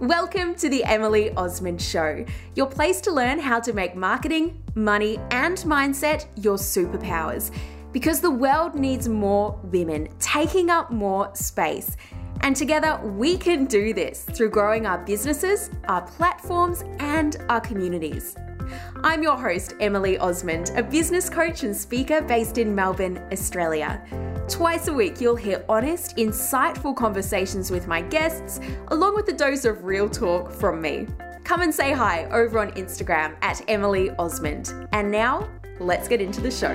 Welcome to the Emily Osmond Show, your place to learn how to make marketing, money, and mindset your superpowers. Because the world needs more women taking up more space. And together we can do this through growing our businesses, our platforms, and our communities. I'm your host, Emily Osmond, a business coach and speaker based in Melbourne, Australia. Twice a week, you'll hear honest, insightful conversations with my guests, along with a dose of real talk from me. Come and say hi over on Instagram at Emily Osmond. And now, let's get into the show.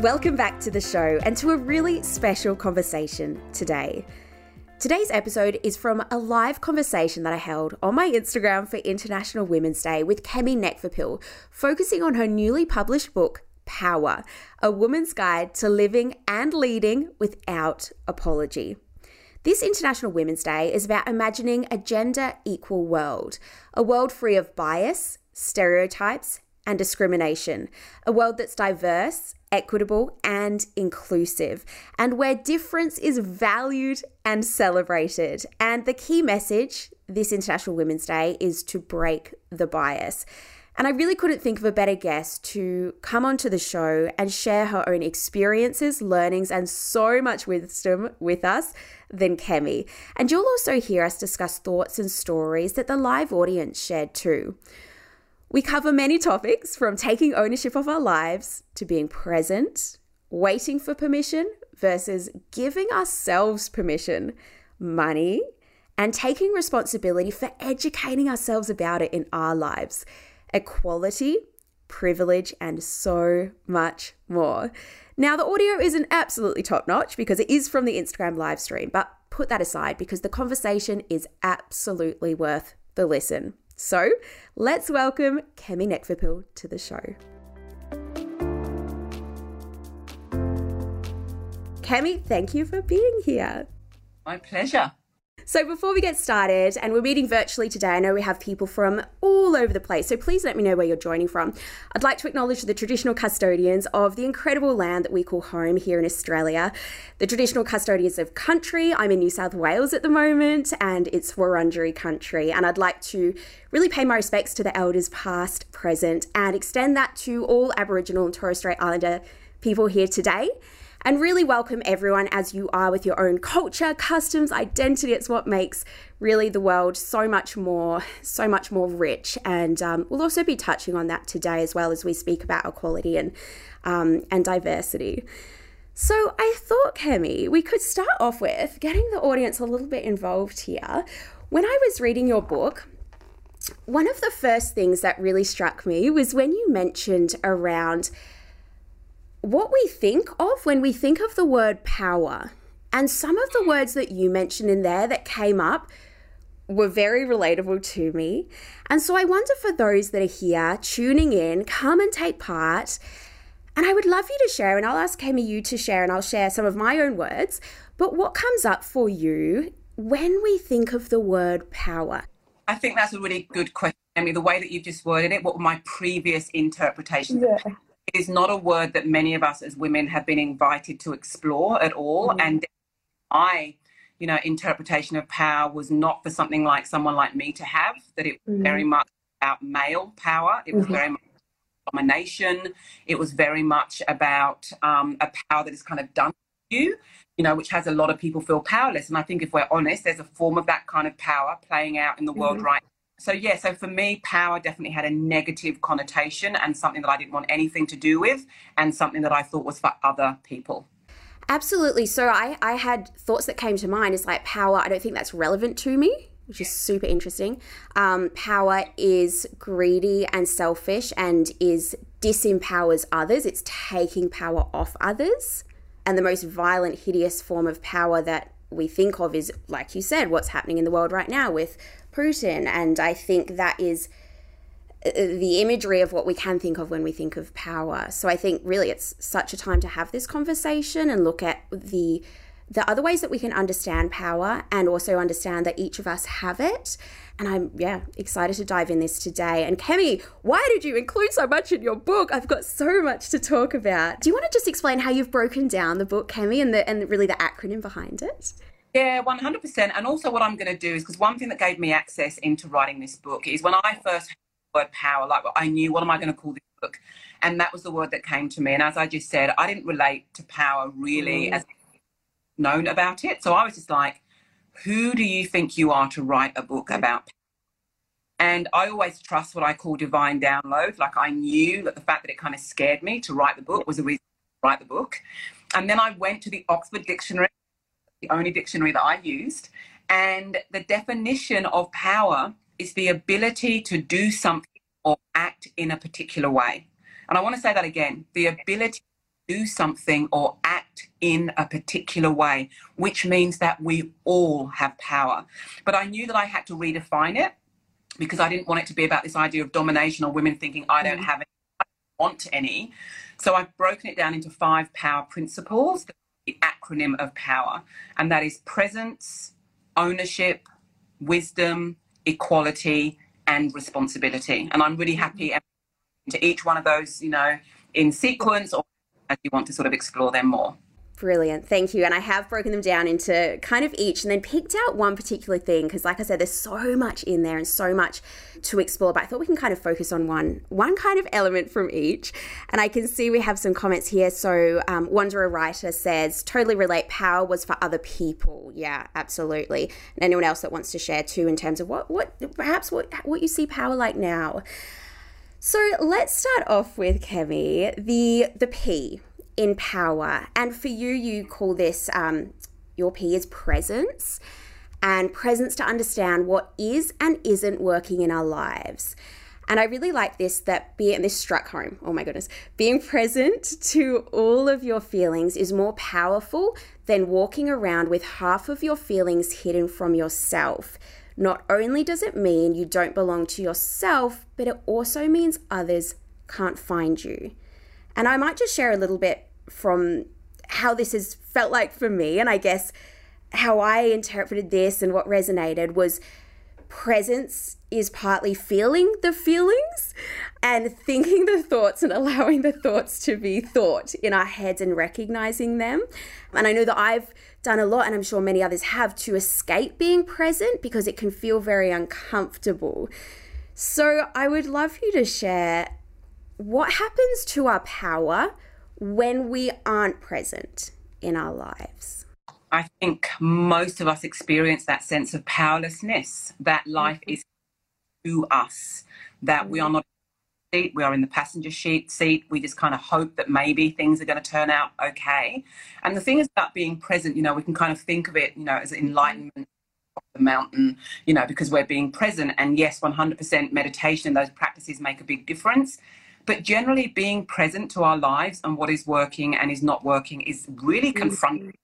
Welcome back to the show and to a really special conversation today. Today's episode is from a live conversation that I held on my Instagram for International Women's Day with Kemi Nekvapil, focusing on her newly published book, Power A Woman's Guide to Living and Leading Without Apology. This International Women's Day is about imagining a gender equal world, a world free of bias, stereotypes, and discrimination, a world that's diverse, equitable, and inclusive, and where difference is valued and celebrated. And the key message this International Women's Day is to break the bias. And I really couldn't think of a better guest to come onto the show and share her own experiences, learnings, and so much wisdom with us than Kemi. And you'll also hear us discuss thoughts and stories that the live audience shared too. We cover many topics from taking ownership of our lives to being present, waiting for permission versus giving ourselves permission, money, and taking responsibility for educating ourselves about it in our lives, equality, privilege, and so much more. Now, the audio isn't absolutely top notch because it is from the Instagram live stream, but put that aside because the conversation is absolutely worth the listen. So let's welcome Kemi Nekvapil to the show. Kemi, thank you for being here. My pleasure. So, before we get started, and we're meeting virtually today, I know we have people from all over the place, so please let me know where you're joining from. I'd like to acknowledge the traditional custodians of the incredible land that we call home here in Australia, the traditional custodians of country. I'm in New South Wales at the moment, and it's Wurundjeri country, and I'd like to really pay my respects to the elders past, present, and extend that to all Aboriginal and Torres Strait Islander people here today and really welcome everyone as you are with your own culture, customs, identity. It's what makes really the world so much more, so much more rich. And um, we'll also be touching on that today as well as we speak about equality and um, and diversity. So I thought, Kemi, we could start off with getting the audience a little bit involved here. When I was reading your book, one of the first things that really struck me was when you mentioned around what we think of when we think of the word power. And some of the words that you mentioned in there that came up were very relatable to me. And so I wonder for those that are here tuning in, come and take part. And I would love you to share, and I'll ask Amy you to share, and I'll share some of my own words. But what comes up for you when we think of the word power? I think that's a really good question, Amy. The way that you've just worded it, what were my previous interpretations? Yeah is not a word that many of us as women have been invited to explore at all. Mm-hmm. And I, you know, interpretation of power was not for something like someone like me to have, that it was mm-hmm. very much about male power. It was mm-hmm. very much domination. It was very much about um, a power that is kind of done to you, you know, which has a lot of people feel powerless. And I think if we're honest, there's a form of that kind of power playing out in the world mm-hmm. right so yeah, so for me, power definitely had a negative connotation and something that I didn't want anything to do with, and something that I thought was for other people. Absolutely. So I, I had thoughts that came to mind. It's like power. I don't think that's relevant to me which is super interesting. Um, power is greedy and selfish and is disempowers others. It's taking power off others. And the most violent, hideous form of power that we think of is, like you said, what's happening in the world right now with Putin. And I think that is uh, the imagery of what we can think of when we think of power. So I think really it's such a time to have this conversation and look at the the other ways that we can understand power and also understand that each of us have it. And I'm, yeah, excited to dive in this today. And Kemi, why did you include so much in your book? I've got so much to talk about. Do you want to just explain how you've broken down the book, Kemi, and, the, and really the acronym behind it? Yeah, 100%. And also, what I'm going to do is because one thing that gave me access into writing this book is when I first heard the word power, like I knew, what am I going to call this book? And that was the word that came to me. And as I just said, I didn't relate to power really mm. as known about it. So I was just like, who do you think you are to write a book about? power? And I always trust what I call divine download. Like I knew that the fact that it kind of scared me to write the book was a reason to write the book. And then I went to the Oxford Dictionary, the only dictionary that I used. And the definition of power is the ability to do something or act in a particular way. And I want to say that again the ability to do something or act in a particular way, which means that we all have power. But I knew that I had to redefine it because I didn't want it to be about this idea of domination or women thinking I don't mm. have any, I don't want any. So I've broken it down into five power principles, the acronym of power, and that is presence, ownership, wisdom, equality, and responsibility. And I'm really happy mm-hmm. to each one of those, you know, in sequence or as you want to sort of explore them more. Brilliant. Thank you. And I have broken them down into kind of each and then picked out one particular thing because like I said there's so much in there and so much to explore but I thought we can kind of focus on one one kind of element from each. And I can see we have some comments here. So um, Wanderer Writer says totally relate power was for other people. Yeah, absolutely. And anyone else that wants to share too in terms of what what perhaps what what you see power like now. So let's start off with Kemi, the the P in power. And for you, you call this um, your P is presence and presence to understand what is and isn't working in our lives. And I really like this that being, this struck home, oh my goodness, being present to all of your feelings is more powerful than walking around with half of your feelings hidden from yourself. Not only does it mean you don't belong to yourself, but it also means others can't find you. And I might just share a little bit from how this has felt like for me. And I guess how I interpreted this and what resonated was presence is partly feeling the feelings and thinking the thoughts and allowing the thoughts to be thought in our heads and recognizing them. And I know that I've done a lot, and I'm sure many others have, to escape being present because it can feel very uncomfortable. So I would love you to share what happens to our power when we aren't present in our lives? I think most of us experience that sense of powerlessness, that life is to us, that we are not seat, we are in the passenger seat seat. We just kind of hope that maybe things are going to turn out okay. And the thing is about being present, you know, we can kind of think of it, you know, as enlightenment of the mountain, you know, because we're being present. And yes, 100% meditation, and those practices make a big difference. But generally, being present to our lives and what is working and is not working is really mm-hmm. confronting,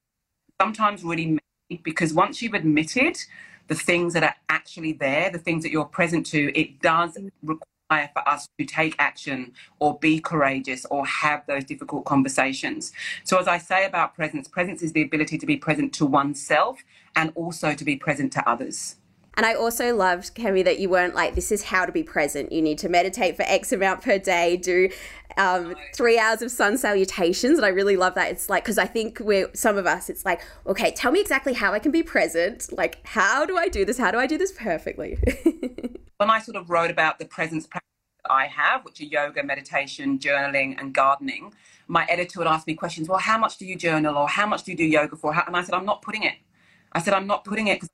sometimes really because once you've admitted the things that are actually there, the things that you're present to, it does mm-hmm. require for us to take action or be courageous or have those difficult conversations. So, as I say about presence, presence is the ability to be present to oneself and also to be present to others. And I also loved, Kemi, that you weren't like, this is how to be present. You need to meditate for X amount per day, do um, three hours of sun salutations. And I really love that. It's like, because I think we're, some of us, it's like, okay, tell me exactly how I can be present. Like, how do I do this? How do I do this perfectly? when I sort of wrote about the presence practice I have, which are yoga, meditation, journaling, and gardening, my editor would ask me questions. Well, how much do you journal, or how much do you do yoga for? And I said, I'm not putting it. I said, I'm not putting it because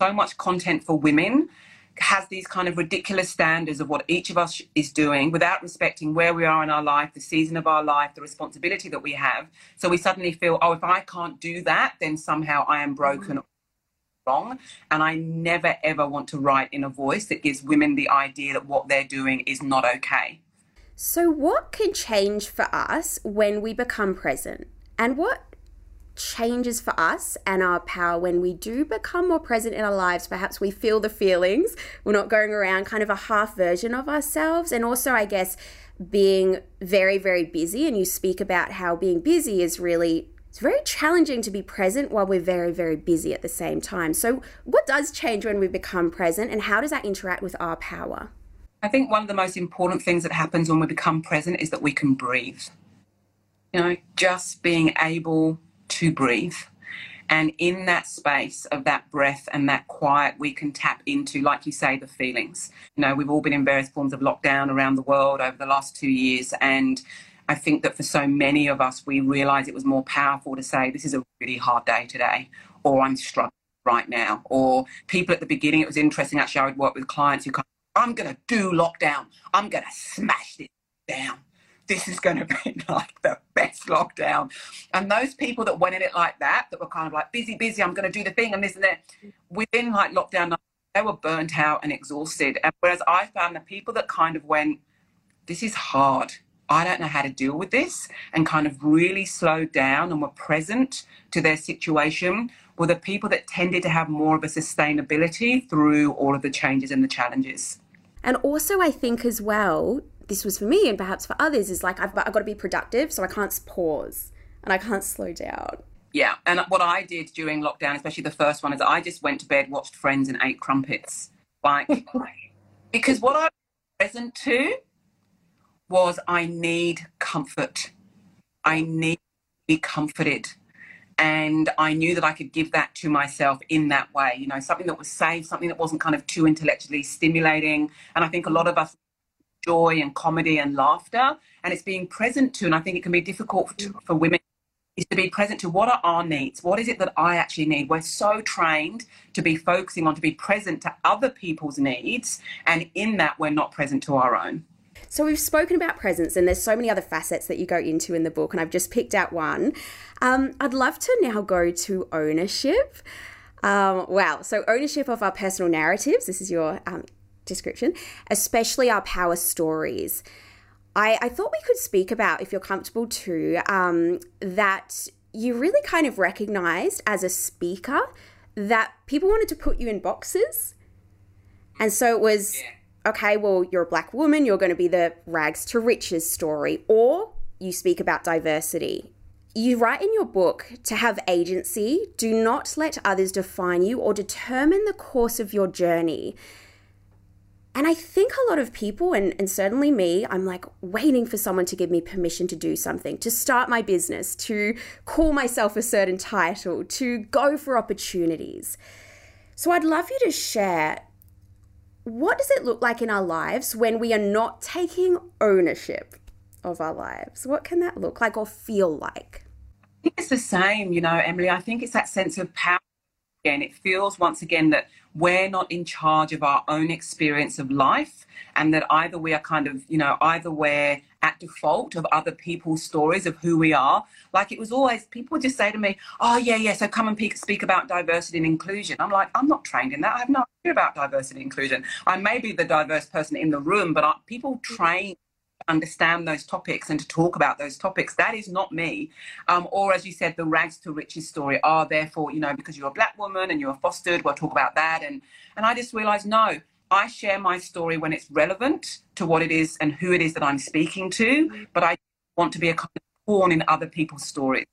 so much content for women has these kind of ridiculous standards of what each of us is doing without respecting where we are in our life, the season of our life, the responsibility that we have. So we suddenly feel, oh, if I can't do that, then somehow I am broken. Mm-hmm. Wrong. And I never ever want to write in a voice that gives women the idea that what they're doing is not okay. So, what can change for us when we become present? And what changes for us and our power when we do become more present in our lives. Perhaps we feel the feelings. We're not going around kind of a half version of ourselves. And also, I guess, being very, very busy. And you speak about how being busy is really it's very challenging to be present while we're very, very busy at the same time. So, what does change when we become present, and how does that interact with our power? I think one of the most important things that happens when we become present is that we can breathe. You know, just being able to breathe. And in that space of that breath and that quiet, we can tap into, like you say, the feelings. You know, we've all been in various forms of lockdown around the world over the last two years. And I think that for so many of us, we realize it was more powerful to say, this is a really hard day today, or I'm struggling right now. Or people at the beginning, it was interesting actually, I would work with clients who come, I'm going to do lockdown, I'm going to smash this down. This is going to be like the best lockdown. And those people that went in it like that, that were kind of like busy, busy, I'm going to do the thing and this and that, within like lockdown, they were burnt out and exhausted. And whereas I found the people that kind of went, this is hard I don't know how to deal with this, and kind of really slowed down and were present to their situation were the people that tended to have more of a sustainability through all of the changes and the challenges. And also, I think as well, this was for me and perhaps for others, is like I've, I've got to be productive, so I can't pause and I can't slow down. Yeah, and what I did during lockdown, especially the first one, is I just went to bed, watched Friends, and ate crumpets. Like, because what I was present to was I need comfort. I need to be comforted. And I knew that I could give that to myself in that way, you know, something that was safe, something that wasn't kind of too intellectually stimulating. And I think a lot of us joy and comedy and laughter, and it's being present to, and I think it can be difficult for, for women is to be present to what are our needs? What is it that I actually need? We're so trained to be focusing on to be present to other people's needs, and in that, we're not present to our own. So we've spoken about presence, and there's so many other facets that you go into in the book, and I've just picked out one. Um, I'd love to now go to ownership. Um, wow, so ownership of our personal narratives. This is your um, description, especially our power stories. I, I, thought we could speak about, if you're comfortable too, um, that you really kind of recognized as a speaker that people wanted to put you in boxes. And so it was okay, well, you're a black woman, you're going to be the rags to riches story, or you speak about diversity. You write in your book to have agency, do not let others define you or determine the course of your journey. And I think a lot of people, and, and certainly me, I'm like waiting for someone to give me permission to do something, to start my business, to call myself a certain title, to go for opportunities. So I'd love you to share what does it look like in our lives when we are not taking ownership of our lives? What can that look like or feel like? I think it's the same, you know, Emily. I think it's that sense of power again. It feels once again that we're not in charge of our own experience of life and that either we are kind of, you know, either we're at default of other people's stories of who we are. Like it was always, people would just say to me, oh, yeah, yeah, so come and speak about diversity and inclusion. I'm like, I'm not trained in that. I have no idea about diversity and inclusion. I may be the diverse person in the room, but I, people mm-hmm. train understand those topics and to talk about those topics. That is not me. Um, or as you said, the rags to riches story. Are oh, therefore, you know, because you're a black woman and you're fostered, we'll talk about that. And and I just realized, no, I share my story when it's relevant to what it is and who it is that I'm speaking to, but I want to be a kind of pawn in other people's stories.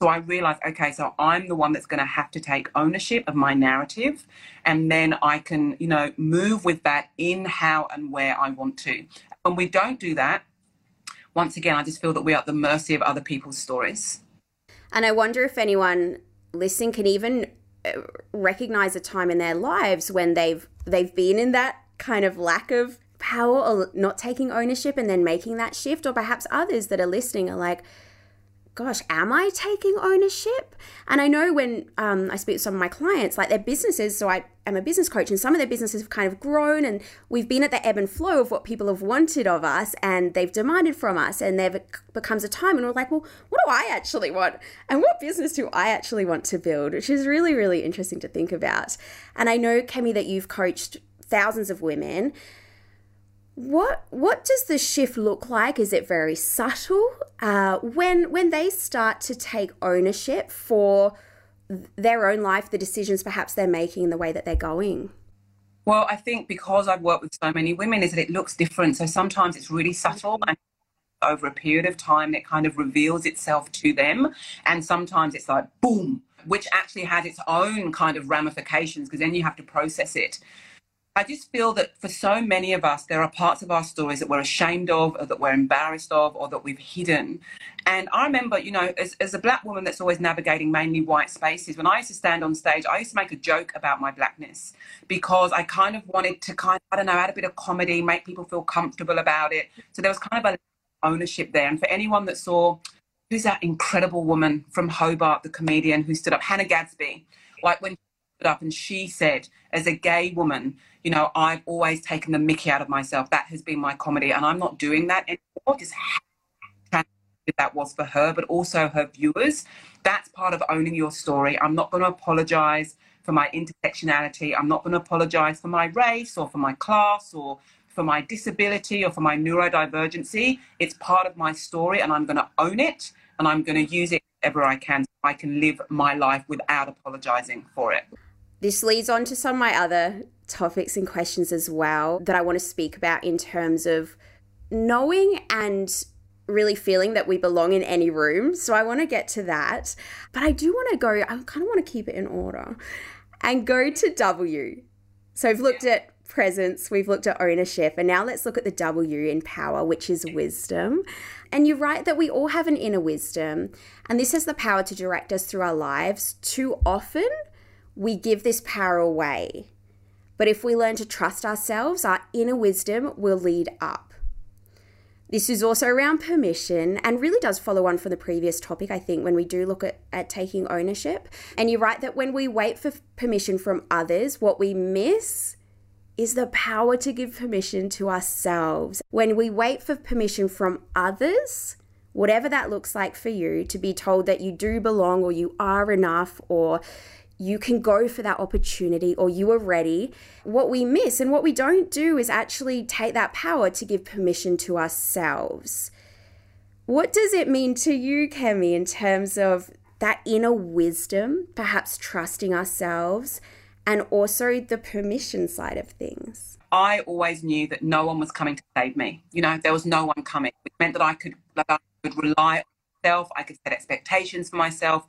So I realized, okay, so I'm the one that's going to have to take ownership of my narrative, and then I can, you know, move with that in how and where I want to. When we don't do that, once again, I just feel that we're at the mercy of other people's stories. And I wonder if anyone listening can even uh, recognize a time in their lives when they've they've been in that kind of lack of power or not taking ownership and then making that shift or perhaps others that are listening are like gosh, am I taking ownership? And I know when um, I speak to some of my clients, like their businesses, so I am a business coach, and some of their businesses have kind of grown, and we've been at the ebb and flow of what people have wanted of us, and they've demanded from us, and there becomes a time, and we're like, well, what do I actually want? And what business do I actually want to build? Which is really, really interesting to think about. And I know, Kemi, that you've coached thousands of women what what does the shift look like? Is it very subtle? Uh, when when they start to take ownership for their own life, the decisions perhaps they're making, the way that they're going. Well, I think because I've worked with so many women, is that it looks different. So sometimes it's really subtle, and over a period of time it kind of reveals itself to them and sometimes it's like boom which actually has its own kind of ramifications because then you have to process it I just feel that for so many of us, there are parts of our stories that we're ashamed of, or that we're embarrassed of, or that we've hidden. And I remember, you know, as, as a black woman that's always navigating mainly white spaces, when I used to stand on stage, I used to make a joke about my blackness because I kind of wanted to kind of, I don't know, add a bit of comedy, make people feel comfortable about it. So there was kind of a ownership there. And for anyone that saw, who's that incredible woman from Hobart, the comedian who stood up, Hannah Gadsby, like when she stood up and she said, as a gay woman, you know, I've always taken the mickey out of myself. That has been my comedy, and I'm not doing that anymore. Just how that was for her, but also her viewers. That's part of owning your story. I'm not going to apologize for my intersectionality. I'm not going to apologize for my race or for my class or for my disability or for my neurodivergency. It's part of my story, and I'm going to own it and I'm going to use it ever I can so I can live my life without apologizing for it. This leads on to some of my other topics and questions as well that I want to speak about in terms of knowing and really feeling that we belong in any room. So I want to get to that. But I do want to go, I kind of want to keep it in order and go to W. So we've looked at presence, we've looked at ownership, and now let's look at the W in power, which is wisdom. And you're right that we all have an inner wisdom, and this has the power to direct us through our lives. Too often, we give this power away. But if we learn to trust ourselves, our inner wisdom will lead up. This is also around permission and really does follow on from the previous topic, I think, when we do look at, at taking ownership. And you're right that when we wait for permission from others, what we miss is the power to give permission to ourselves. When we wait for permission from others, whatever that looks like for you, to be told that you do belong or you are enough or you can go for that opportunity or you are ready. What we miss and what we don't do is actually take that power to give permission to ourselves. What does it mean to you, Kemi, in terms of that inner wisdom, perhaps trusting ourselves, and also the permission side of things? I always knew that no one was coming to save me. You know, there was no one coming. It meant that I could, like, I could rely on myself, I could set expectations for myself,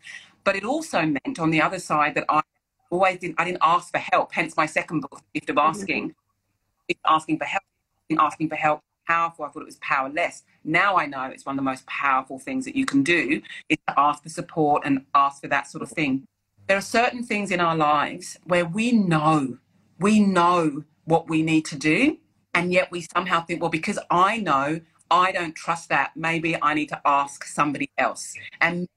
but it also meant on the other side that I always didn't, I didn't ask for help. Hence my second book, Gift of mm-hmm. Asking. Mm-hmm. Asking for help, asking for help, powerful. I thought it was powerless. Now I know it's one of the most powerful things that you can do is to ask for support and ask for that sort of thing. There are certain things in our lives where we know, we know what we need to do, and yet we somehow think, well, because I know, I don't trust that. Maybe I need to ask somebody else. And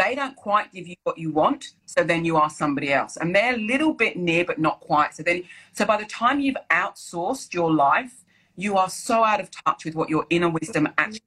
they don't quite give you what you want so then you ask somebody else. And they're a little bit near but not quite. So then so by the time you've outsourced your life you are so out of touch with what your inner wisdom actually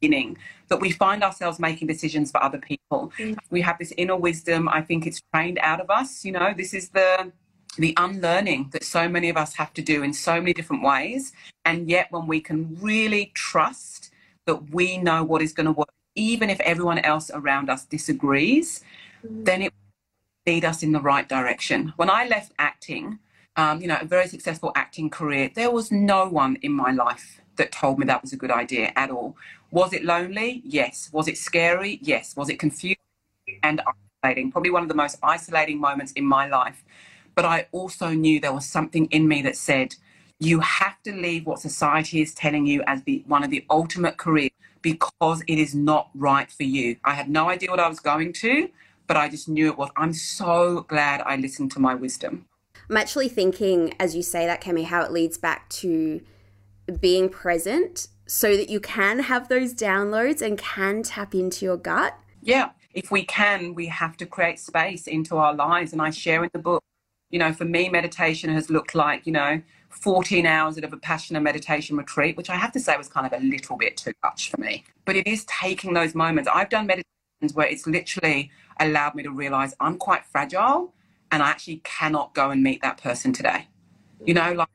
beginning that we find ourselves making decisions for other people. Mm. We have this inner wisdom i think it's trained out of us you know this is the the unlearning that so many of us have to do in so many different ways. And yet when we can really trust that we know what is going to work even if everyone else around us disagrees, mm. then it will lead us in the right direction. When I left acting, um, you know, a very successful acting career, there was no one in my life that told me that was a good idea at all. Was it lonely? Yes. Was it scary? Yes. Was it confusing and isolating? Probably one of the most isolating moments in my life. But I also knew there was something in me that said, you have to leave what society is telling you as the one of the ultimate careers because it is not right for you. I had no idea what I was going to, but I just knew it was. I'm so glad I listened to my wisdom. I'm actually thinking, as you say that, Kemi, how it leads back to being present so that you can have those downloads and can tap into your gut. Yeah. If we can, we have to create space into our lives. And I share in the book, you know, for me, meditation has looked like, you know, 14 hours of a Vipassana meditation retreat, which I have to say was kind of a little bit too much for me. But it is taking those moments. I've done meditations where it's literally allowed me to realize I'm quite fragile and I actually cannot go and meet that person today. You know, like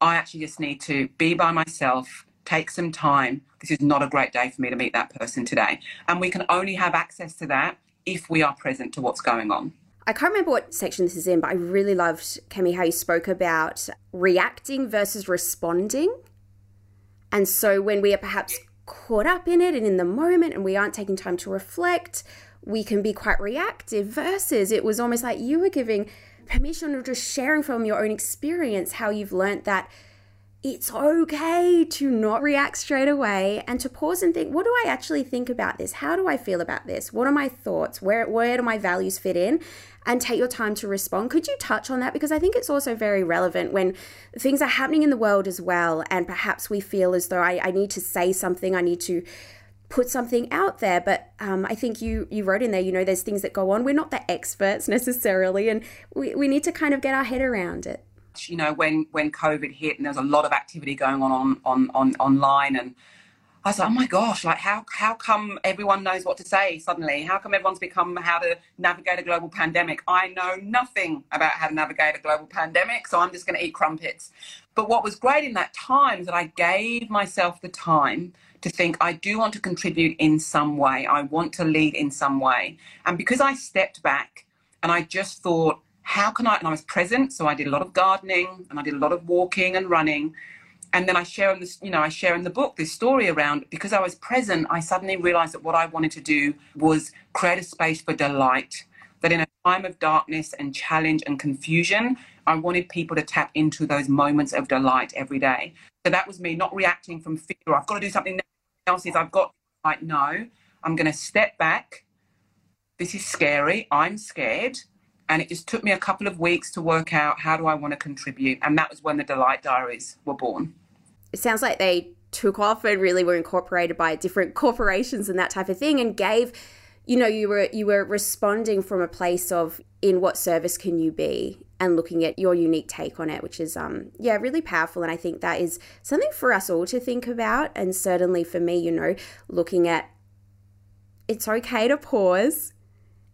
I actually just need to be by myself, take some time. This is not a great day for me to meet that person today. And we can only have access to that if we are present to what's going on. I can't remember what section this is in, but I really loved, Kemi, how you spoke about reacting versus responding. And so when we are perhaps caught up in it and in the moment and we aren't taking time to reflect, we can be quite reactive versus it was almost like you were giving permission or just sharing from your own experience how you've learned that it's okay to not react straight away and to pause and think what do i actually think about this? How do i feel about this? What are my thoughts? Where where do my values fit in? And take your time to respond. Could you touch on that? Because i think it's also very relevant when things are happening in the world as well and perhaps we feel as though i, I need to say something i need to put something out there. But um, i think you you wrote in there you know there's things that go on. We're not the experts necessarily and we, we need to kind of get our head around it you know, when when COVID hit and there was a lot of activity going on on on, on online and I was like, oh my gosh, like how how come everyone knows what to say suddenly? How come everyone's become how to navigate a global pandemic? I know nothing about how to navigate a global pandemic, so I'm just going to eat crumpets. But what was great in that time is that I gave myself the time to think I do want to contribute in some way. I want to lead in some way. And because I stepped back and I just thought, how can I, and I was present, so I did a lot of gardening and I did a lot of walking and running. And then I share in this, you know, I share in the book this story around because I was present, I suddenly realized that what I wanted to do was create a space for delight. That in a time of darkness and challenge and confusion, I wanted people to tap into those moments of delight every day. So that was me not reacting from fear. I've got to do something else. Is I've got like no, I'm going to step back. This is scary. I'm scared and it just took me a couple of weeks to work out how do I want to contribute. And that was when the Delight Diaries were born. It sounds like they took off and really were incorporated by different corporations and that type of thing and gave you know you were you were responding from a place of in what service can you be and looking at your unique take on it which is um yeah really powerful and i think that is something for us all to think about and certainly for me you know looking at it's okay to pause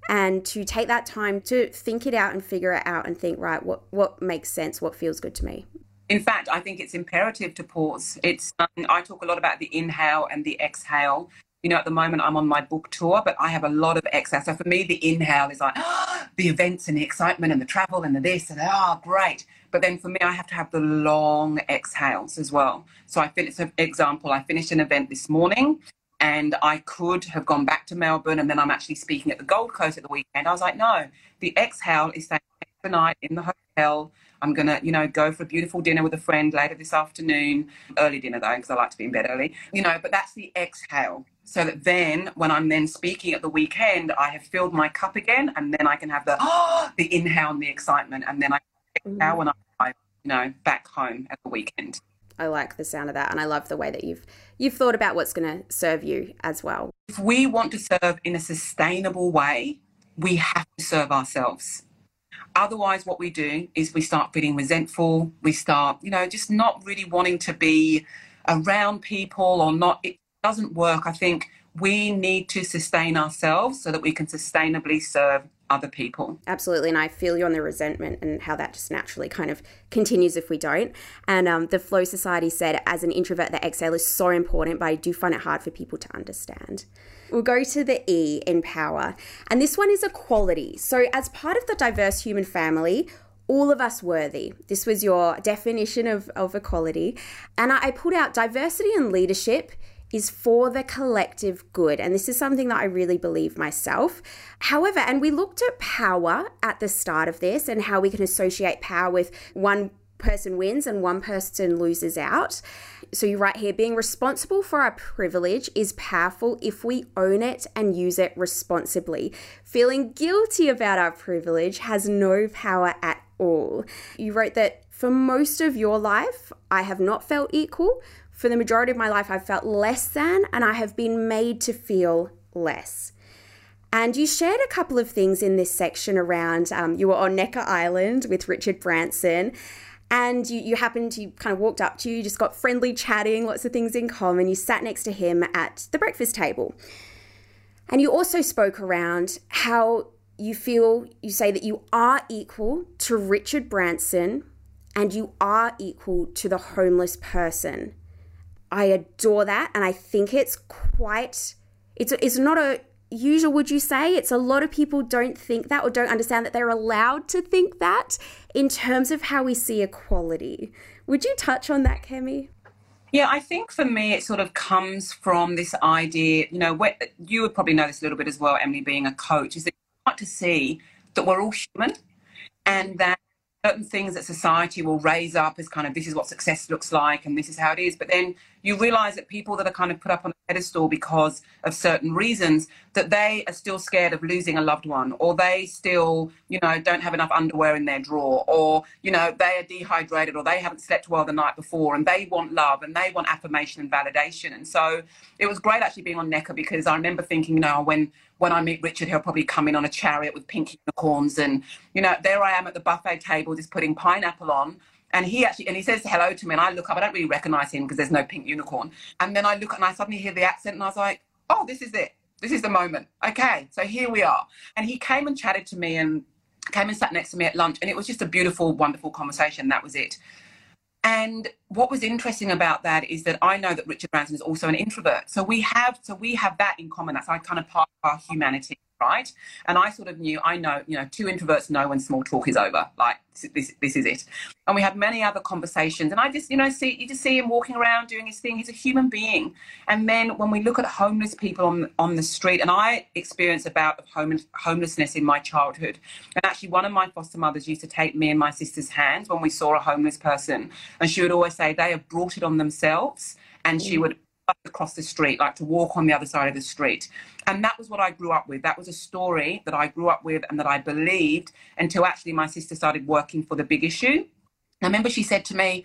and to take that time to think it out and figure it out and think right what what makes sense? What feels good to me? In fact i think it's imperative to pause. It's um, i talk a lot about the inhale and the exhale. You know at the moment i'm on my book tour but i have a lot of exhale. So for me the inhale is like oh, the events and the excitement and the travel and the this and oh great. But then for me i have to have the long exhales as well. So i finished an example i finished an event this morning and I could have gone back to Melbourne and then I'm actually speaking at the Gold Coast at the weekend. I was like, no, the exhale is staying the night in the hotel. I'm gonna, you know, go for a beautiful dinner with a friend later this afternoon. Early dinner though, because I like to be in bed early. You know, but that's the exhale. So that then when I'm then speaking at the weekend, I have filled my cup again and then I can have the oh, the inhale and the excitement and then I exhale mm. when I you know, back home at the weekend. I like the sound of that, and I love the way that you've you've thought about what's going to serve you as well. If we want to serve in a sustainable way, we have to serve ourselves. Otherwise, what we do is we start feeling resentful. We start, you know, just not really wanting to be around people or not. It doesn't work. I think we need to sustain ourselves so that we can sustainably serve other people. Absolutely. And I feel you on the resentment and how that just naturally kind of continues if we don't. And um, the Flow Society said, as an introvert, the exhale is so important, but I do find it hard for people to understand. We'll go to the E in power. And this one is equality. So, as part of the diverse human family, all of us worthy. This was your definition of, of equality. And I, I pulled out diversity and leadership is for the collective good. And this is something that I really believe myself. However, and we looked at power at the start of this and how we can associate power with one person wins and one person loses out. So you write here being responsible for our privilege is powerful if we own it and use it responsibly. Feeling guilty about our privilege has no power at all. You wrote that for most of your life, I have not felt equal, for the majority of my life, I've felt less than and I have been made to feel less. And you shared a couple of things in this section around um, you were on Necker Island with Richard Branson and you, you happened to kind of walked up to you, just got friendly chatting, lots of things in common. You sat next to him at the breakfast table. And you also spoke around how you feel, you say that you are equal to Richard Branson and you are equal to the homeless person. I adore that, and I think it's quite. It's it's not a usual. Would you say it's a lot of people don't think that or don't understand that they're allowed to think that in terms of how we see equality. Would you touch on that, Kemi? Yeah, I think for me, it sort of comes from this idea, you know, where, you would probably know this a little bit as well, Emily, being a coach, is that you start to see that we're all human and that certain things that society will raise up as kind of this is what success looks like and this is how it is. But then you realize that people that are kind of put up on a pedestal because of certain reasons, that they are still scared of losing a loved one, or they still, you know, don't have enough underwear in their drawer, or, you know, they are dehydrated, or they haven't slept well the night before, and they want love and they want affirmation and validation. And so it was great actually being on Necker because I remember thinking, you know, when when I meet Richard, he'll probably come in on a chariot with pink unicorns. And, you know, there I am at the buffet table just putting pineapple on. And he actually, and he says hello to me, and I look up. I don't really recognize him because there's no pink unicorn. And then I look and I suddenly hear the accent, and I was like, oh, this is it. This is the moment. Okay, so here we are. And he came and chatted to me and came and sat next to me at lunch, and it was just a beautiful, wonderful conversation. That was it. And what was interesting about that is that I know that Richard Branson is also an introvert. So we have so we have that in common. That's like kind of part of our humanity right? And I sort of knew, I know, you know, two introverts know when small talk is over. Like this, this, is it. And we had many other conversations, and I just, you know, see you just see him walking around doing his thing. He's a human being. And then when we look at homeless people on on the street, and I experienced a bout of home, homelessness in my childhood. And actually, one of my foster mothers used to take me and my sister's hands when we saw a homeless person, and she would always say they have brought it on themselves, and she mm. would across the street, like to walk on the other side of the street. And that was what I grew up with. That was a story that I grew up with and that I believed until actually my sister started working for the big issue. I remember she said to me,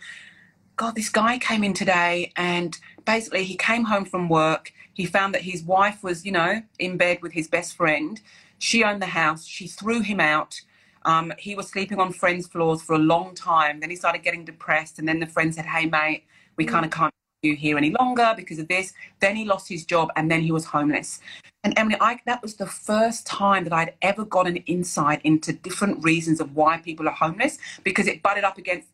God, this guy came in today and basically he came home from work. He found that his wife was, you know, in bed with his best friend. She owned the house. She threw him out. Um, he was sleeping on friends' floors for a long time. Then he started getting depressed. And then the friend said, Hey, mate, we mm. kind of can't you here any longer because of this. Then he lost his job and then he was homeless. And Emily, I, that was the first time that I'd ever got an insight into different reasons of why people are homeless because it butted up against,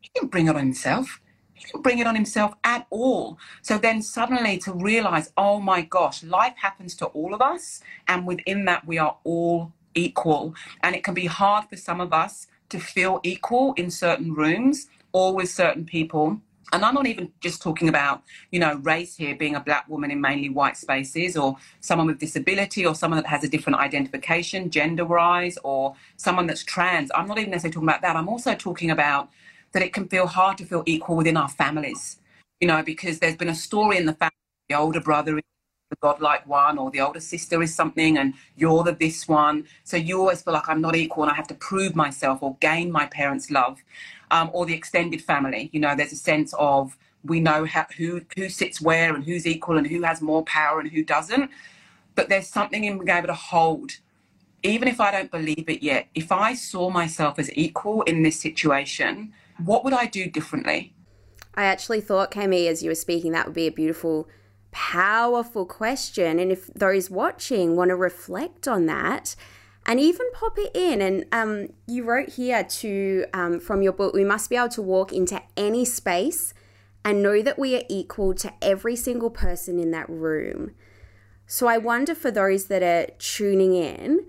he didn't bring it on himself. He didn't bring it on himself at all. So then suddenly to realize, oh my gosh, life happens to all of us. And within that, we are all equal. And it can be hard for some of us to feel equal in certain rooms or with certain people and I'm not even just talking about, you know, race here, being a black woman in mainly white spaces, or someone with disability, or someone that has a different identification, gender wise, or someone that's trans. I'm not even necessarily talking about that. I'm also talking about that it can feel hard to feel equal within our families, you know, because there's been a story in the family, the older brother is the godlike one, or the older sister is something, and you're the this one. So you always feel like I'm not equal and I have to prove myself or gain my parents' love um, or the extended family. You know, there's a sense of we know how, who who sits where and who's equal and who has more power and who doesn't. But there's something in being able to hold, even if I don't believe it yet. If I saw myself as equal in this situation, what would I do differently? I actually thought, Kemi, as you were speaking, that would be a beautiful, powerful question. And if those watching want to reflect on that, and even pop it in. And um, you wrote here to um, from your book, we must be able to walk into any space and know that we are equal to every single person in that room. So I wonder for those that are tuning in,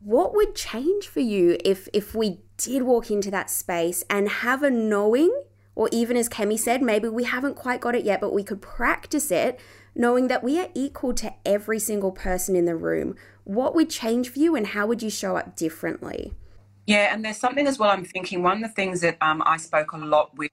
what would change for you if if we did walk into that space and have a knowing, or even as Kemi said, maybe we haven't quite got it yet, but we could practice it, knowing that we are equal to every single person in the room what would change for you and how would you show up differently? Yeah, and there's something as well I'm thinking. One of the things that um, I spoke a lot with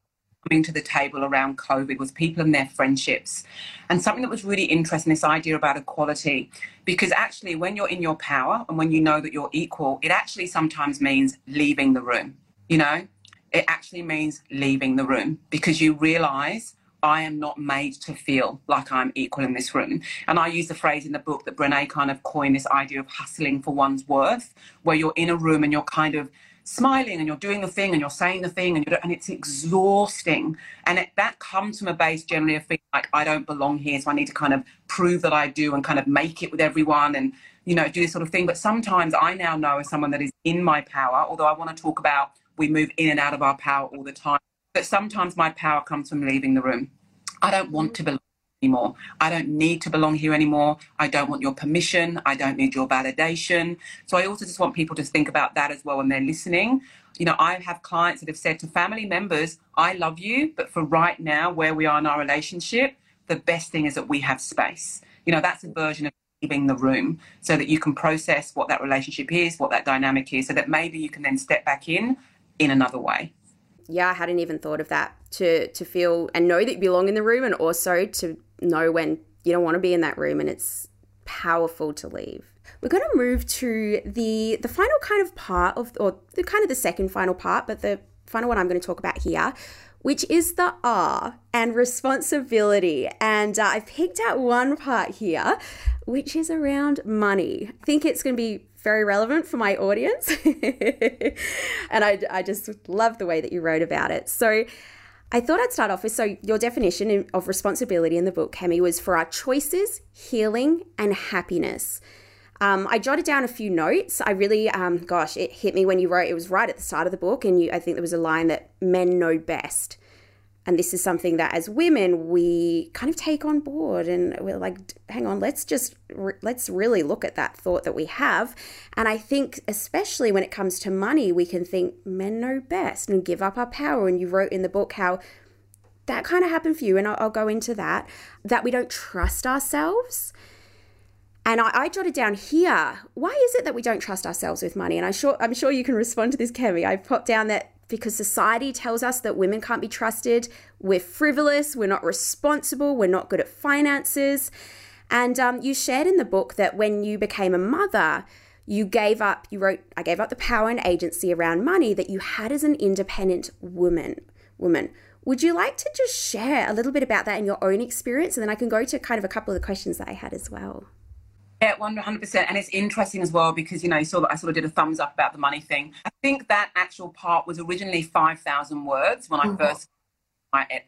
coming to the table around COVID was people and their friendships. And something that was really interesting, this idea about equality, because actually, when you're in your power and when you know that you're equal, it actually sometimes means leaving the room. You know, it actually means leaving the room because you realize I am not made to feel like I'm equal in this room. And I use the phrase in the book that Brené kind of coined this idea of hustling for one's worth, where you're in a room and you're kind of smiling and you're doing the thing and you're saying the thing and, and it's exhausting. And it, that comes from a base generally of feeling like I don't belong here, so I need to kind of prove that I do and kind of make it with everyone and you know do this sort of thing. But sometimes I now know as someone that is in my power, although I want to talk about we move in and out of our power all the time but sometimes my power comes from leaving the room. I don't want to belong. anymore. I don't need to belong here anymore. I don't want your permission. I don't need your validation. So I also just want people to think about that as well when they're listening. You know, I have clients that have said to family members, I love you, but for right now, where we are in our relationship, the best thing is that we have space. You know, that's a version of leaving the room so that you can process what that relationship is, what that dynamic is, so that maybe you can then step back in in another way. Yeah, I hadn't even thought of that. To to feel and know that you belong in the room and also to know when you don't want to be in that room and it's powerful to leave. We're going to move to the the final kind of part of or the kind of the second final part, but the final one I'm going to talk about here, which is the R and responsibility. And uh, I picked out one part here, which is around money. I think it's going to be very relevant for my audience. and I, I just love the way that you wrote about it. So, I thought I'd start off with so your definition of responsibility in the book, Kemi, was for our choices, healing, and happiness. Um, I jotted down a few notes. I really, um, gosh, it hit me when you wrote. It was right at the start of the book, and you, I think there was a line that men know best. And this is something that as women, we kind of take on board and we're like, hang on, let's just, re- let's really look at that thought that we have. And I think, especially when it comes to money, we can think men know best and give up our power. And you wrote in the book how that kind of happened for you. And I'll, I'll go into that, that we don't trust ourselves. And I, I, jotted down here, why is it that we don't trust ourselves with money? And I am sure, I'm sure you can respond to this, Kemi. I've popped down that because society tells us that women can't be trusted. We're frivolous, we're not responsible, we're not good at finances. And um, you shared in the book that when you became a mother, you gave up, you wrote, I gave up the power and agency around money that you had as an independent woman. Woman. Would you like to just share a little bit about that in your own experience? And then I can go to kind of a couple of the questions that I had as well. Yeah, one hundred percent, and it's interesting as well because you know you saw that I sort of did a thumbs up about the money thing. I think that actual part was originally five thousand words when I mm-hmm. first.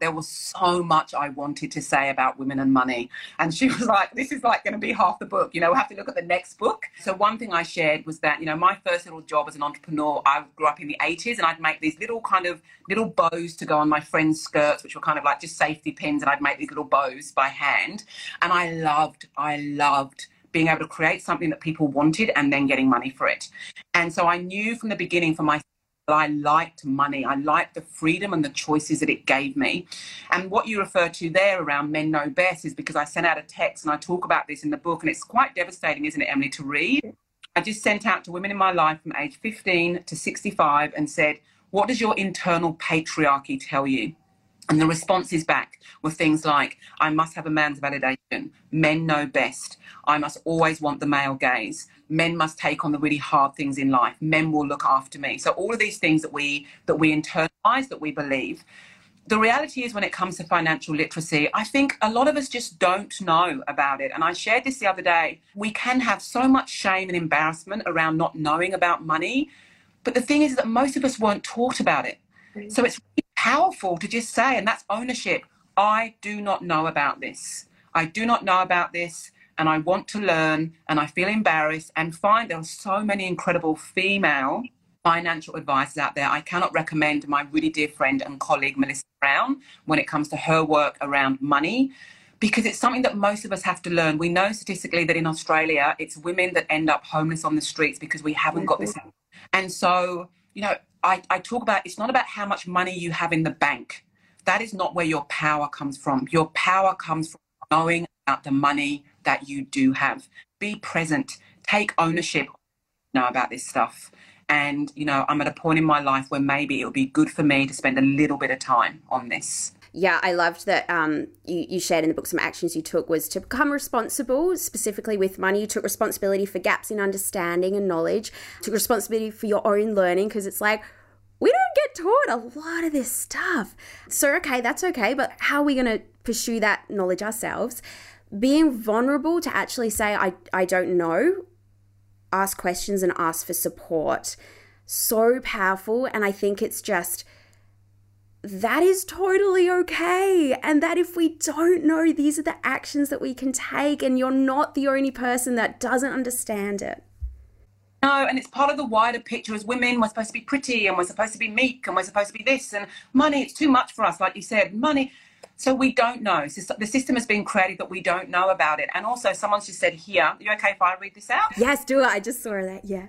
There was so much I wanted to say about women and money, and she was like, "This is like going to be half the book." You know, we have to look at the next book. So one thing I shared was that you know my first little job as an entrepreneur, I grew up in the '80s, and I'd make these little kind of little bows to go on my friends' skirts, which were kind of like just safety pins, and I'd make these little bows by hand, and I loved, I loved being able to create something that people wanted and then getting money for it. And so I knew from the beginning for myself that I liked money. I liked the freedom and the choices that it gave me. And what you refer to there around men know best is because I sent out a text and I talk about this in the book, and it's quite devastating, isn't it, Emily, to read? I just sent out to women in my life from age 15 to 65 and said, What does your internal patriarchy tell you? And the responses back were things like, I must have a man's validation. Men know best. I must always want the male gaze. Men must take on the really hard things in life. Men will look after me. So all of these things that we that we internalize, that we believe. The reality is when it comes to financial literacy, I think a lot of us just don't know about it. And I shared this the other day. We can have so much shame and embarrassment around not knowing about money. But the thing is that most of us weren't taught about it. So it's powerful to just say, and that's ownership. I do not know about this. I do not know about this, and I want to learn, and I feel embarrassed, and find there are so many incredible female financial advisors out there. I cannot recommend my really dear friend and colleague, Melissa Brown, when it comes to her work around money. Because it's something that most of us have to learn. We know statistically that in Australia, it's women that end up homeless on the streets because we haven't got this. Mm-hmm. And so, you know, I, I talk about it's not about how much money you have in the bank. That is not where your power comes from. Your power comes from knowing about the money that you do have. Be present, take ownership know about this stuff. And, you know, I'm at a point in my life where maybe it would be good for me to spend a little bit of time on this yeah, I loved that um, you, you shared in the book some actions you took was to become responsible, specifically with money. You took responsibility for gaps in understanding and knowledge, took responsibility for your own learning because it's like, we don't get taught a lot of this stuff. So, okay, that's okay, but how are we going to pursue that knowledge ourselves? Being vulnerable to actually say, I, I don't know, ask questions and ask for support. So powerful. And I think it's just that is totally okay. And that if we don't know, these are the actions that we can take, and you're not the only person that doesn't understand it. No, and it's part of the wider picture. As women, we're supposed to be pretty and we're supposed to be meek and we're supposed to be this and money, it's too much for us, like you said. Money. So we don't know. The system has been created that we don't know about it. And also, someone's just said here, are you okay if I read this out? Yes, do it. I just saw that. Yeah.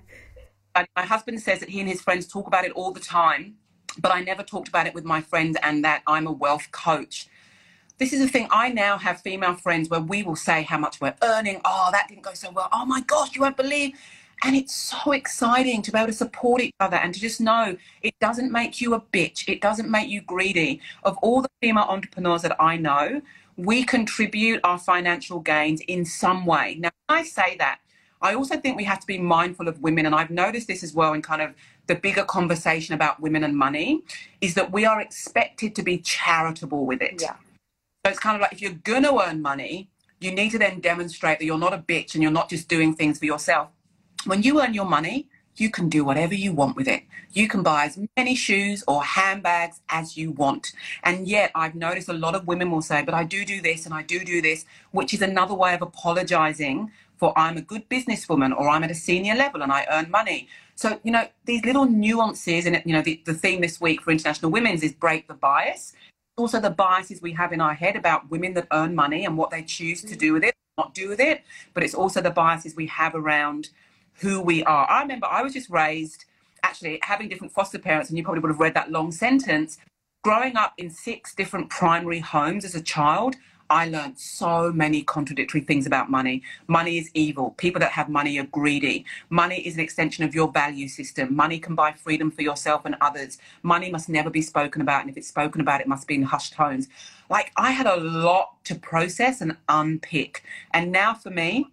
My husband says that he and his friends talk about it all the time, but I never talked about it with my friends and that I'm a wealth coach. This is the thing. I now have female friends where we will say how much we're earning. Oh, that didn't go so well. Oh my gosh, you won't believe and it's so exciting to be able to support each other and to just know it doesn't make you a bitch. It doesn't make you greedy. Of all the female entrepreneurs that I know, we contribute our financial gains in some way. Now, I say that, I also think we have to be mindful of women. And I've noticed this as well in kind of the bigger conversation about women and money is that we are expected to be charitable with it. Yeah. So it's kind of like if you're going to earn money, you need to then demonstrate that you're not a bitch and you're not just doing things for yourself when you earn your money, you can do whatever you want with it. You can buy as many shoes or handbags as you want. And yet, I've noticed a lot of women will say, But I do do this and I do do this, which is another way of apologizing for I'm a good businesswoman or I'm at a senior level and I earn money. So, you know, these little nuances, and, you know, the, the theme this week for International Women's is break the bias. Also, the biases we have in our head about women that earn money and what they choose to mm. do with it, not do with it. But it's also the biases we have around who we are. I remember I was just raised actually having different foster parents, and you probably would have read that long sentence. Growing up in six different primary homes as a child, I learned so many contradictory things about money. Money is evil. People that have money are greedy. Money is an extension of your value system. Money can buy freedom for yourself and others. Money must never be spoken about. And if it's spoken about, it must be in hushed tones. Like I had a lot to process and unpick. And now for me,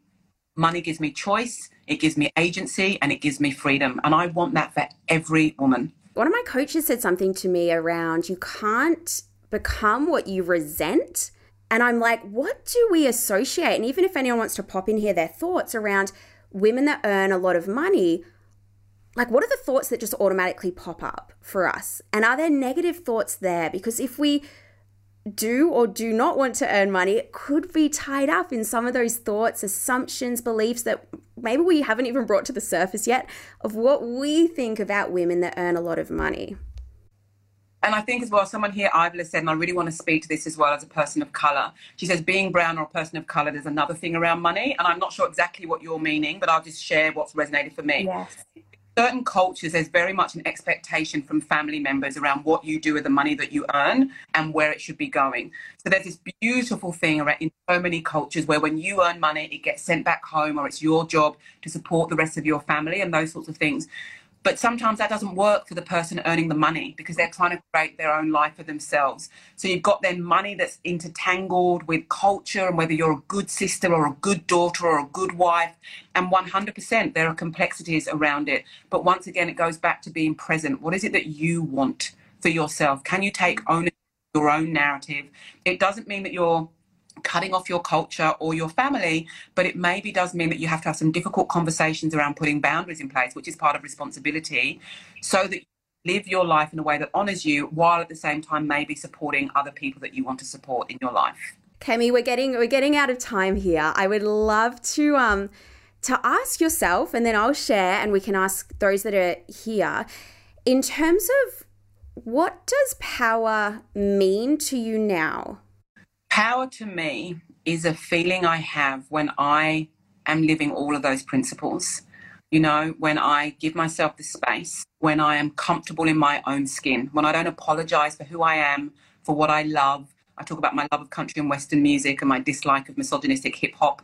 money gives me choice it gives me agency and it gives me freedom. And I want that for every woman. One of my coaches said something to me around you can't become what you resent. And I'm like, what do we associate? And even if anyone wants to pop in here their thoughts around women that earn a lot of money, like what are the thoughts that just automatically pop up for us? And are there negative thoughts there? Because if we do or do not want to earn money it could be tied up in some of those thoughts, assumptions, beliefs that maybe we haven't even brought to the surface yet of what we think about women that earn a lot of money. And I think as well, someone here, Ivla said, and I really want to speak to this as well as a person of colour. She says, being brown or a person of colour, there's another thing around money. And I'm not sure exactly what you're meaning, but I'll just share what's resonated for me. Yes certain cultures, there's very much an expectation from family members around what you do with the money that you earn and where it should be going. So there's this beautiful thing around in so many cultures where when you earn money, it gets sent back home or it's your job to support the rest of your family and those sorts of things. But sometimes that doesn't work for the person earning the money because they're trying to create their own life for themselves. So you've got then money that's intertangled with culture and whether you're a good sister or a good daughter or a good wife. And 100% there are complexities around it. But once again, it goes back to being present. What is it that you want for yourself? Can you take ownership your own narrative? It doesn't mean that you're cutting off your culture or your family, but it maybe does mean that you have to have some difficult conversations around putting boundaries in place, which is part of responsibility, so that you live your life in a way that honors you while at the same time maybe supporting other people that you want to support in your life. Kemi, we're getting we're getting out of time here. I would love to um to ask yourself and then I'll share and we can ask those that are here in terms of what does power mean to you now? Power to me is a feeling I have when I am living all of those principles. You know, when I give myself the space, when I am comfortable in my own skin, when I don't apologize for who I am, for what I love. I talk about my love of country and Western music and my dislike of misogynistic hip hop.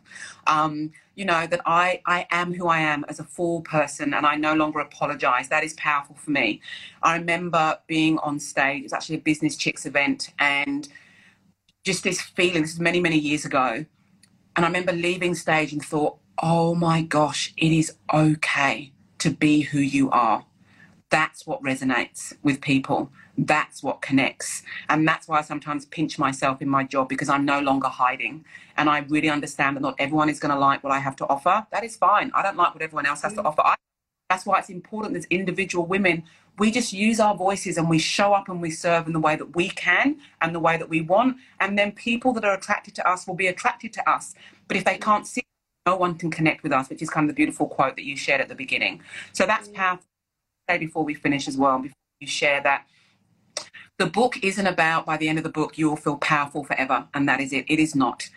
Um, you know, that I, I am who I am as a full person and I no longer apologize. That is powerful for me. I remember being on stage, it was actually a Business Chicks event, and just this feeling. This is many, many years ago. And I remember leaving stage and thought, oh my gosh, it is okay to be who you are. That's what resonates with people. That's what connects. And that's why I sometimes pinch myself in my job because I'm no longer hiding. And I really understand that not everyone is going to like what I have to offer. That is fine. I don't like what everyone else has mm. to offer. I, that's why it's important as individual women we just use our voices and we show up and we serve in the way that we can and the way that we want. And then people that are attracted to us will be attracted to us. But if they can't see, no one can connect with us, which is kind of the beautiful quote that you shared at the beginning. So that's mm. powerful. Say before we finish as well, before you share that The book isn't about by the end of the book you will feel powerful forever, and that is it. It is not.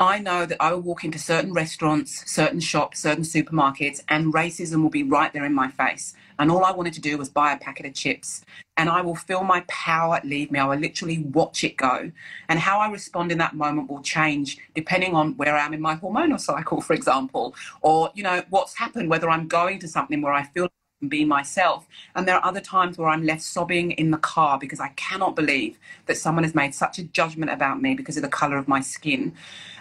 I know that I will walk into certain restaurants, certain shops, certain supermarkets, and racism will be right there in my face. And all I wanted to do was buy a packet of chips. And I will feel my power leave me. I will literally watch it go. And how I respond in that moment will change depending on where I am in my hormonal cycle, for example, or, you know, what's happened, whether I'm going to something where I feel be myself. And there are other times where I'm left sobbing in the car because I cannot believe that someone has made such a judgment about me because of the color of my skin.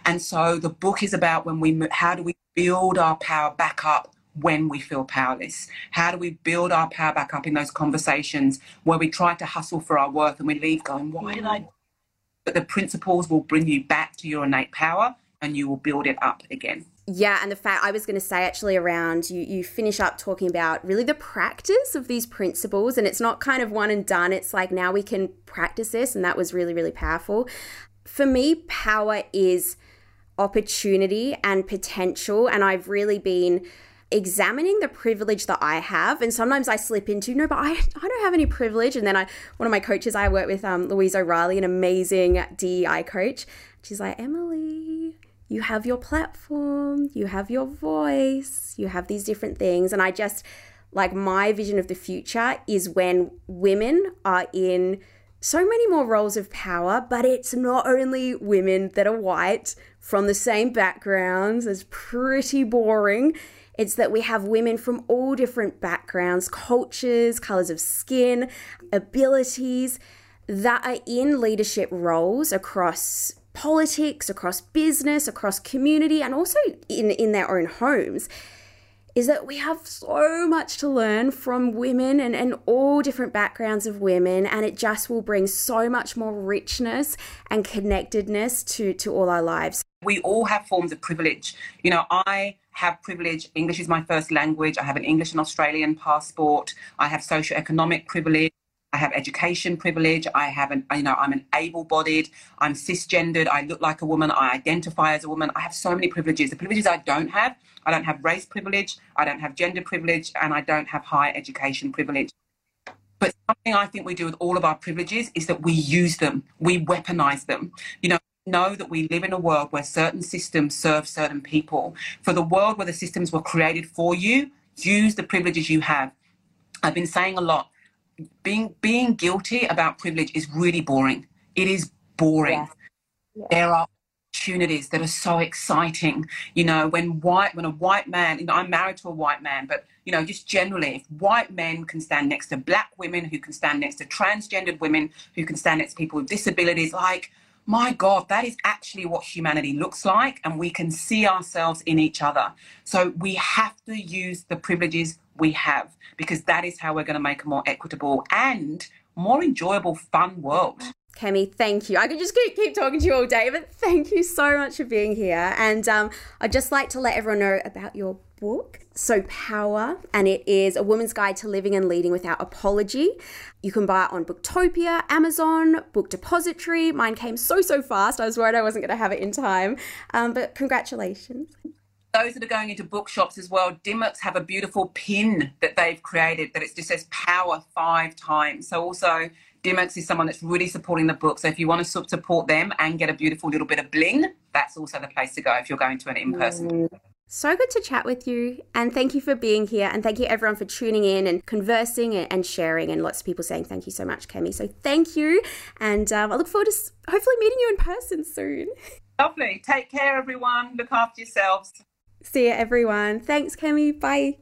And so the book is about when we how do we build our power back up when we feel powerless? How do we build our power back up in those conversations where we try to hustle for our worth and we leave going, why did I? But the principles will bring you back to your innate power and you will build it up again. Yeah, and the fact I was going to say actually around you, you finish up talking about really the practice of these principles, and it's not kind of one and done. It's like now we can practice this, and that was really, really powerful. For me, power is opportunity and potential, and I've really been examining the privilege that I have. And sometimes I slip into, no, but I, I don't have any privilege. And then I, one of my coaches, I work with um, Louise O'Reilly, an amazing DEI coach. She's like, Emily, you have your platform, you have your voice, you have these different things. And I just like my vision of the future is when women are in so many more roles of power, but it's not only women that are white from the same backgrounds, it's pretty boring. It's that we have women from all different backgrounds, cultures, colors of skin, abilities that are in leadership roles across politics, across business, across community, and also in, in their own homes, is that we have so much to learn from women and, and all different backgrounds of women, and it just will bring so much more richness and connectedness to, to all our lives. We all have forms of privilege. You know, I have privilege. English is my first language. I have an English and Australian passport. I have socioeconomic privilege. I have education privilege. I have an, you know, I'm an able-bodied. I'm cisgendered. I look like a woman. I identify as a woman. I have so many privileges. The privileges I don't have, I don't have race privilege. I don't have gender privilege, and I don't have higher education privilege. But something I think we do with all of our privileges is that we use them. We weaponize them. You know, know that we live in a world where certain systems serve certain people. For the world where the systems were created for you, use the privileges you have. I've been saying a lot being being guilty about privilege is really boring. It is boring. Yeah. Yeah. There are opportunities that are so exciting. You know, when white when a white man, you know, I'm married to a white man, but you know, just generally, if white men can stand next to black women, who can stand next to transgendered women, who can stand next to people with disabilities, like my God, that is actually what humanity looks like, and we can see ourselves in each other. So we have to use the privileges we have because that is how we're going to make a more equitable and more enjoyable, fun world. Kemi, thank you. I could just keep, keep talking to you all day, but thank you so much for being here. And um, I'd just like to let everyone know about your book, So Power, and it is a woman's guide to living and leading without apology. You can buy it on Booktopia, Amazon, Book Depository. Mine came so, so fast. I was worried I wasn't going to have it in time. Um, but congratulations those that are going into bookshops as well, Dymocks have a beautiful pin that they've created that it just says power five times. So also Dymocks is someone that's really supporting the book. So if you want to support them and get a beautiful little bit of bling, that's also the place to go if you're going to an in-person. Mm. So good to chat with you. And thank you for being here. And thank you everyone for tuning in and conversing and sharing. And lots of people saying thank you so much, Kemi. So thank you. And um, I look forward to hopefully meeting you in person soon. Lovely. Take care, everyone. Look after yourselves. See you, everyone. Thanks, Kemi. Bye.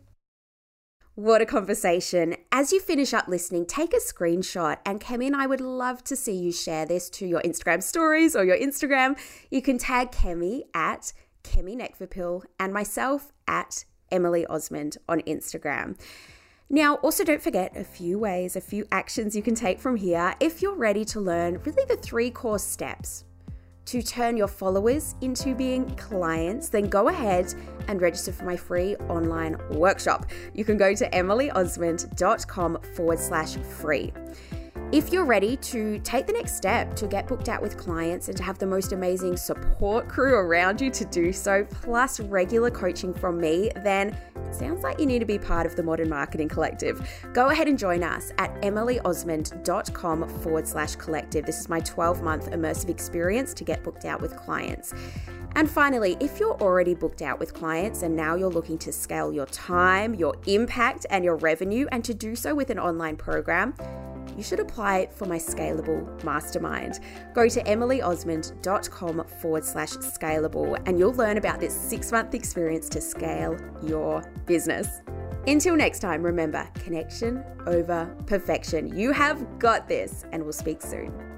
What a conversation. As you finish up listening, take a screenshot, and Kemi and I would love to see you share this to your Instagram stories or your Instagram. You can tag Kemi at Kemi Nekvapil and myself at Emily Osmond on Instagram. Now, also don't forget a few ways, a few actions you can take from here if you're ready to learn really the three core steps to turn your followers into being clients, then go ahead and register for my free online workshop. You can go to emilyosmond.com forward slash free. If you're ready to take the next step to get booked out with clients and to have the most amazing support crew around you to do so, plus regular coaching from me, then sounds like you need to be part of the Modern Marketing Collective. Go ahead and join us at emilyosmond.com forward slash collective. This is my 12 month immersive experience to get booked out with clients. And finally, if you're already booked out with clients and now you're looking to scale your time, your impact, and your revenue, and to do so with an online program, you should apply for my scalable mastermind. Go to emilyosmond.com forward slash scalable and you'll learn about this six month experience to scale your business. Until next time, remember connection over perfection. You have got this, and we'll speak soon.